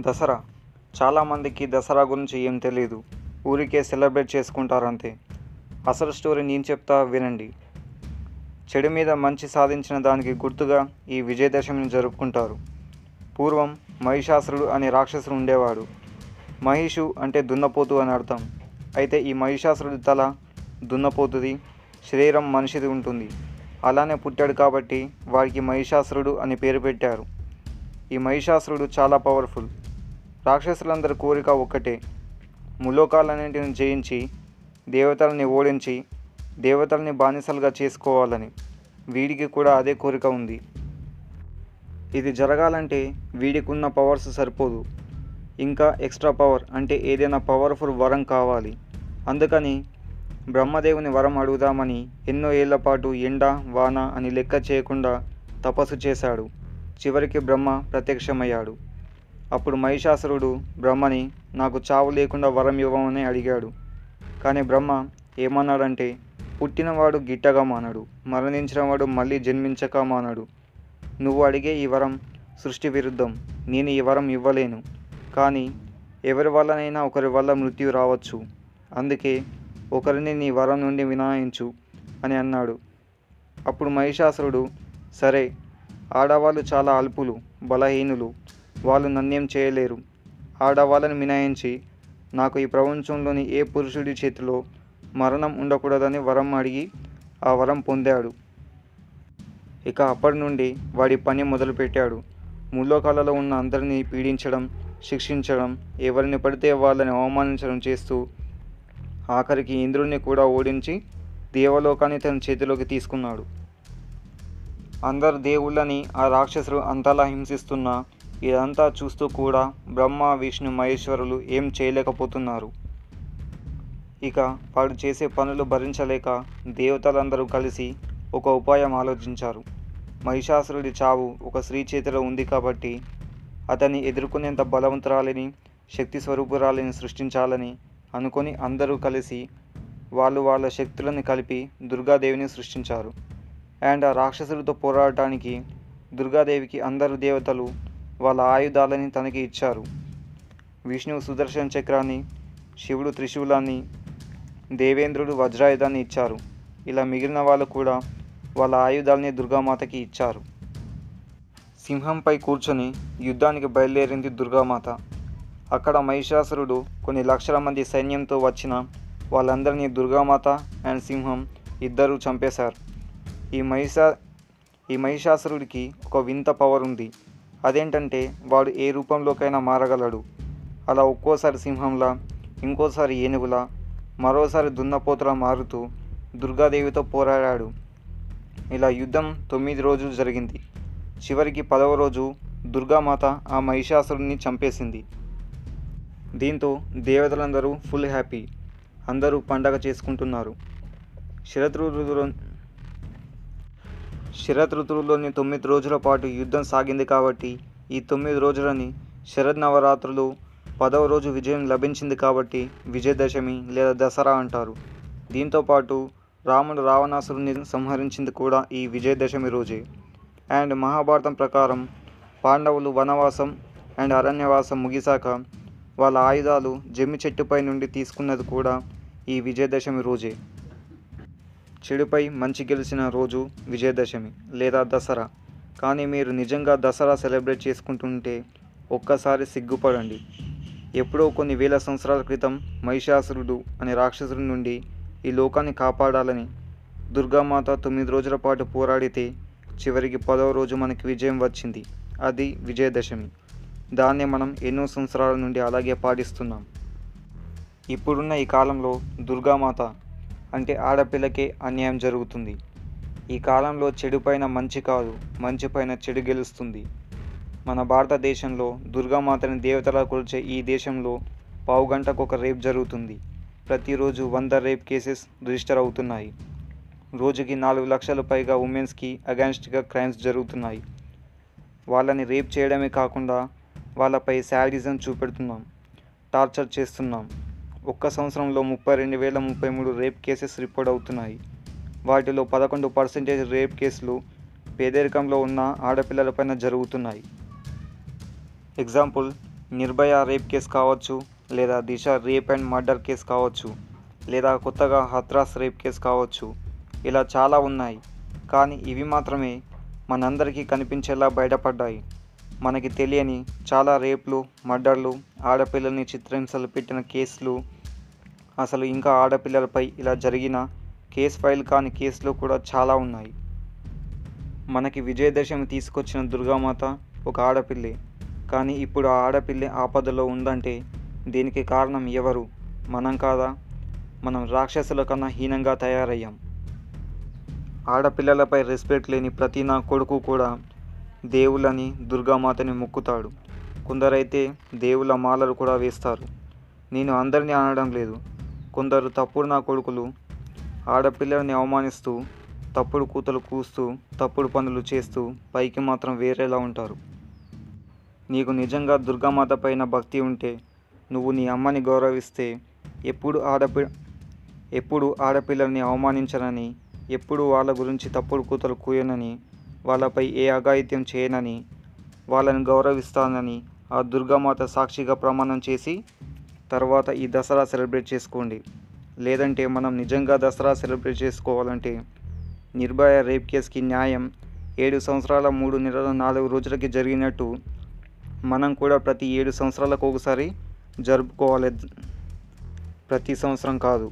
దసరా. చాలామందికి దసరా గురించి ఏం తెలియదు ఊరికే సెలబ్రేట్ చేసుకుంటారు అంతే అసలు స్టోరీ నేను చెప్తా వినండి. చెడు మీద మంచి సాధించిన దానికి గుర్తుగా ఈ విజయదశమిని జరుపుకుంటారు. పూర్వం మహిషాసురుడు అనే రాక్షసుడు ఉండేవాడు. మహిషు అంటే దున్నపోతు అని అర్థం. అయితే ఈ మహిషాసురుడి తల దున్నపోతుది శరీరం మనిషిది ఉంటుంది. అలానే పుట్టాడు కాబట్టి వాడికి మహిషాసురుడు అని పేరు పెట్టారు. ఈ మహిషాసురుడు చాలా పవర్ఫుల్ రాక్షసులందరి కోరిక ఒక్కటే. ములోకాలన్నింటిని జయించి దేవతలని ఓడించి దేవతల్ని బానిసలుగా చేసుకోవాలని వీడికి కూడా అదే కోరిక ఉంది. ఇది జరగాలంటే వీడికి ఉన్న పవర్స్ సరిపోదు. ఇంకా ఎక్స్ట్రా పవర్ అంటే ఏదైనా పవర్ఫుల్ వరం కావాలి. అందుకని బ్రహ్మదేవుని వరం అడుగుదామని ఎన్నో ఏళ్ళ పాటు ఎండ వాన అని లెక్క చేయకుండా తపస్సు చేశాడు. చివరికి బ్రహ్మ ప్రత్యక్షమయ్యాడు. అప్పుడు మహిషాసురుడు బ్రహ్మని నాకు చావు లేకుండా వరం ఇవ్వమని అడిగాడు. కానీ బ్రహ్మ ఏమన్నాడంటే పుట్టినవాడు గిట్టగా మానడు మరణించినవాడు మళ్ళీ జన్మించక మానడు. నువ్వు అడిగే ఈ వరం సృష్టి విరుద్ధం నేను ఈ వరం ఇవ్వలేను. కానీ ఎవరి వల్లనైనా ఒకరి వల్ల మృత్యు రావచ్చు. అందుకే ఒకరిని నీ వరం నుండి వినాయించు అని అన్నాడు. అప్పుడు మహిషాసురుడు సరే ఆడవాళ్ళు చాలా అల్పులు బలహీనులు. వాళ్ళు నన్నేం చేయలేరు. ఆడవాళ్ళని మినాయించి నాకు ఈ ప్రపంచంలోని ఏ పురుషుడి చేతిలో మరణం ఉండకూడదని వరం అడిగి ఆ వరం పొందాడు. ఇక అప్పటి నుండి వాడి పని మొదలుపెట్టాడు. ముల్లోకాలలో ఉన్న అందరినీ పీడించడం శిక్షించడం ఎవరిని పడితే వాళ్ళని అవమానించడం చేస్తూ ఆఖరికి ఇంద్రుడిని కూడా ఓడించి దేవలోకాన్ని తన చేతిలోకి తీసుకున్నాడు. అందరు దేవుళ్ళని ఆ రాక్షసులు అంతలా హింసిస్తున్నా ఇదంతా చూస్తూ కూడా బ్రహ్మ విష్ణు మహేశ్వరులు ఏం చేయలేకపోతున్నారు. ఇక వాడు చేసే పనులు భరించలేక దేవతలందరూ కలిసి ఒక ఉపాయం ఆలోచించారు. మహిషాసురుడి చావు ఒక స్త్రీ చేతిలో ఉంది కాబట్టి అతన్ని ఎదుర్కొనేంత బలవంతురాలిని శక్తి స్వరూపురాలిని సృష్టించాలని అనుకొని అందరూ కలిసి వాళ్ళు వాళ్ళ శక్తులను కలిపి దుర్గాదేవిని సృష్టించారు. అండ్ ఆ రాక్షసులతో పోరాడటానికి దుర్గాదేవికి అందరు దేవతలు వాళ్ళ ఆయుధాలని తనకి ఇచ్చారు. విష్ణువు సుదర్శన చక్రాన్ని శివుడు త్రిశూలాన్ని దేవేంద్రుడు వజ్రాయుధాన్ని ఇచ్చారు. ఇలా మిగిలిన వాళ్ళు కూడా వాళ్ళ ఆయుధాలని దుర్గామాతకి ఇచ్చారు. సింహంపై కూర్చొని యుద్ధానికి బయలుదేరింది దుర్గామాత. అక్కడ మహిషాసురుడు కొన్ని లక్షల మంది సైన్యంతో వచ్చిన వాళ్ళందరినీ దుర్గామాత అండ్ సింహం ఇద్దరూ చంపేశారు. ఈ మహిషా ఈ మహిషాసురుడికి ఒక వింత పవర్ ఉంది. అదేంటంటే వాడు ఏ రూపంలోకైనా మారగలడు. అలా ఒక్కోసారి సింహంలా ఇంకోసారి ఏనుగులా మరోసారి దున్నపోతులా మారుతూ దుర్గాదేవితో పోరాడాడు. ఇలా యుద్ధం తొమ్మిది రోజులు జరిగింది. చివరికి పదవ రోజు దుర్గామాత ఆ మహిషాసురుడిని చంపేసింది. దీంతో దేవతలందరూ ఫుల్ హ్యాపీ. అందరూ పండగ చేసుకుంటున్నారు. శరత్ ఋతువులో శరత్ ఋతువులోని తొమ్మిది రోజుల పాటు యుద్ధం సాగింది కాబట్టి ఈ తొమ్మిది రోజులని శరద్ నవరాత్రులు పదవ రోజు విజయం లభించింది కాబట్టి విజయదశమి లేదా దసరా అంటారు. దీంతోపాటు రాముడు రావణాసురుని సంహరించింది కూడా ఈ విజయదశమి రోజే. అండ్ మహాభారతం ప్రకారం పాండవులు వనవాసం అండ్ అరణ్యవాసం ముగిశాక వాళ్ళ ఆయుధాలు జమ్మి చెట్టుపై నుండి తీసుకున్నది కూడా ఈ విజయదశమి రోజే. చెడుపై మంచి గెలిచిన రోజు విజయదశమి లేదా దసరా. కానీ మీరు నిజంగా దసరా సెలబ్రేట్ చేసుకుంటుంటే ఒక్కసారి సిగ్గుపడండి. ఎప్పుడో కొన్ని వేల సంవత్సరాల క్రితం మహిషాసురుడు అనే రాక్షసుడి నుండి ఈ లోకాన్ని కాపాడాలని దుర్గామాత తొమ్మిది రోజుల పాటు పోరాడితే చివరికి పదవ రోజు మనకి విజయం వచ్చింది. అది విజయదశమి. దాన్ని మనం ఎన్నో సంవత్సరాల నుండి అలాగే పాటిస్తున్నాం. ఇప్పుడున్న ఈ కాలంలో దుర్గామాత అంటే ఆడపిల్లకే అన్యాయం జరుగుతుంది. ఈ కాలంలో చెడు పైన మంచి కాదు మంచి పైన చెడు గెలుస్తుంది. మన భారతదేశంలో దుర్గామాతని దేవతలా కొలిచే ఈ దేశంలో పావు గంటకు ఒక రేప్ జరుగుతుంది. ప్రతిరోజు వంద రేప్ కేసెస్ రిజిస్టర్ అవుతున్నాయి. రోజుకి నాలుగు లక్షల పైగా ఉమెన్స్కి అగైన్స్ట్గా క్రైమ్స్ జరుగుతున్నాయి. వాళ్ళని రేప్ చేయడమే కాకుండా వాళ్ళపై శాడిజం చూపెడుతున్నాం టార్చర్ చేస్తున్నాం. ఒక్క సంవత్సరంలో ముప్పై రెండు వేల ముప్పై మూడు రేప్ కేసెస్ రిపోర్ట్ అవుతున్నాయి. వాటిలో పదకొండు పర్సెంటేజ్ రేప్ కేసులు పేదరికంలో ఉన్న ఆడపిల్లలపైన జరుగుతున్నాయి. ఎగ్జాంపుల్ నిర్భయ రేప్ కేసు కావచ్చు లేదా Disha rape and murder case కావచ్చు లేదా కొత్తగా హత్రాస్ రేప్ కేసు కావచ్చు. ఇలా చాలా ఉన్నాయి. కానీ ఇవి మాత్రమే మనందరికీ కనిపించేలా బయటపడ్డాయి. మనకి తెలియని చాలా రేప్లు మర్డర్లు ఆడపిల్లల్ని చిత్రహింసలు పెట్టిన కేసులు అసలు ఇంకా ఆడపిల్లలపై ఇలా జరిగిన కేసు ఫైల్ కాని కేసులు కూడా చాలా ఉన్నాయి. మనకి విజయదశమి తీసుకొచ్చిన దుర్గామాత ఒక ఆడపిల్లే. కానీ ఇప్పుడు ఆ ఆడపిల్లే ఆపదలో ఉందంటే దీనికి కారణం ఎవరు? మనం కాదా? మనం రాక్షసుల కన్నా హీనంగా తయారయ్యాం. ఆడపిల్లలపై రెస్పెక్ట్ లేని ప్రతి నా కొడుకు కూడా దేవుళ్ళని దుర్గామాతని మొక్కుతాడు. కొందరైతే దేవుళ్ళ మాలలు కూడా వేస్తారు. నేను అందరినీ అనడం లేదు. కొందరు తప్పుడు నా కొడుకులు ఆడపిల్లల్ని అవమానిస్తూ తప్పుడు కూతలు కూస్తూ తప్పుడు పనులు చేస్తూ పైకి మాత్రం వేరేలా ఉంటారు. నీకు నిజంగా దుర్గామాత పైన భక్తి ఉంటే నువ్వు నీ అమ్మని గౌరవిస్తే ఎప్పుడు ఆడపి ఎప్పుడు ఆడపిల్లల్ని అవమానించనని ఎప్పుడు వాళ్ళ గురించి తప్పుడు కూతలు కూయనని వాళ్ళపై ఏ అఘాయిత్యం చేయనని వాళ్ళని గౌరవిస్తానని ఆ దుర్గామాత సాక్షిగా ప్రమాణం చేసి తర్వాత ఈ దసరా సెలబ్రేట్ చేసుకోండి. లేదంటే మనం నిజంగా దసరా సెలబ్రేట్ చేసుకోవాలంటే నిర్భయ రేప్ కేసుకి న్యాయం ఏడు సంవత్సరాల మూడు నెలల నాలుగు రోజులకి జరిగినట్టు మనం కూడా ప్రతి ఏడు సంవత్సరాలకు ఒకసారి జరుపుకోవాలి. ప్రతి సంవత్సరం కాదు.